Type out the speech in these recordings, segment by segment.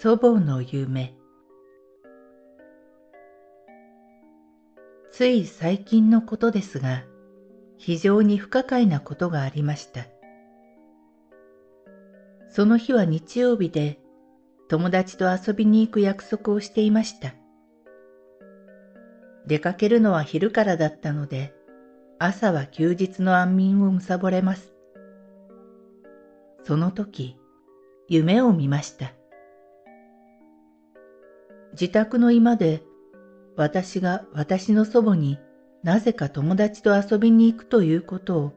祖母の夢。つい最近のことですが非常に不可解なことがありました。その日は日曜日で友達と遊びに行く約束をしていました。出かけるのは昼からだったので朝は休日の安眠を貪れます。その時夢を見ました。自宅の居間で私が私の祖母になぜか友達と遊びに行くということを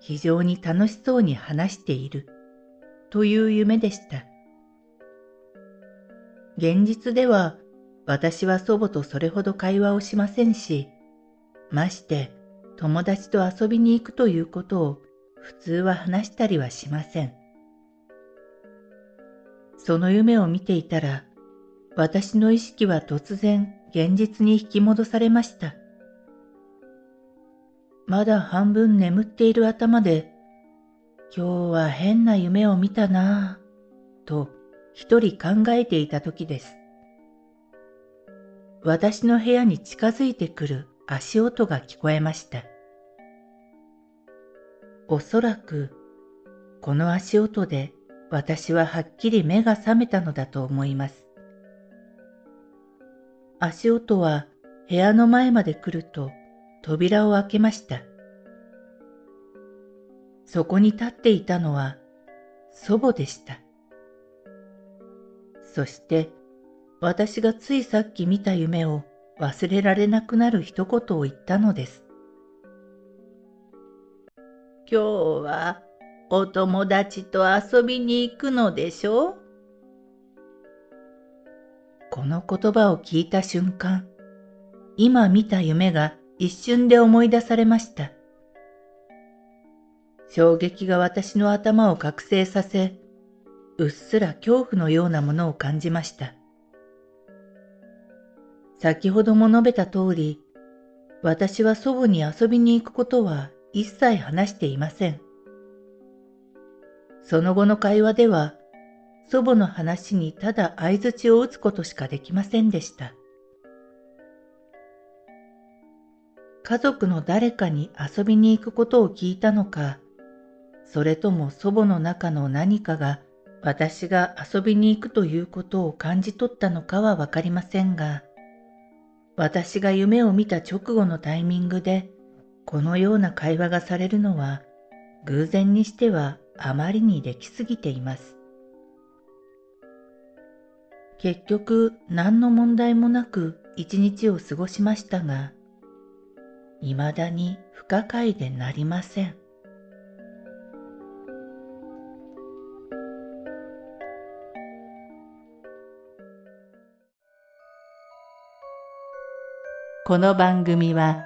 非常に楽しそうに話しているという夢でした。現実では私は祖母とそれほど会話をしませんし、まして友達と遊びに行くということを普通は話したりはしません。その夢を見ていたら私の意識は突然現実に引き戻されました。まだ半分眠っている頭で、今日は変な夢を見たなぁ、と一人考えていた時です。私の部屋に近づいてくる足音が聞こえました。おそらく、この足音で私ははっきり目が覚めたのだと思います。足音は部屋の前まで来ると扉を開けました。そこに立っていたのは祖母でした。そして私がついさっき見た夢を忘れられなくなる一言を言ったのです。今日はお友達と遊びに行くのでしょ？うこの言葉を聞いた瞬間、今見た夢が一瞬で思い出されました。衝撃が私の頭を覚醒させ、うっすら恐怖のようなものを感じました。先ほども述べた通り、私は祖母に遊びに行くことは一切話していません。その後の会話では、祖母の話にただ相槌を打つことしかできませんでした。家族の誰かに遊びに行くことを聞いたのか、それとも祖母の中の何かが私が遊びに行くということを感じ取ったのかはわかりませんが、私が夢を見た直後のタイミングでこのような会話がされるのは偶然にしてはあまりにできすぎています。結局何の問題もなく一日を過ごしましたが、未だに不可解でなりません。この番組は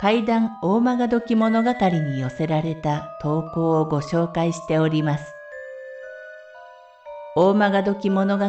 怪談大曲時物語に寄せられた投稿をご紹介しております。大曲時物語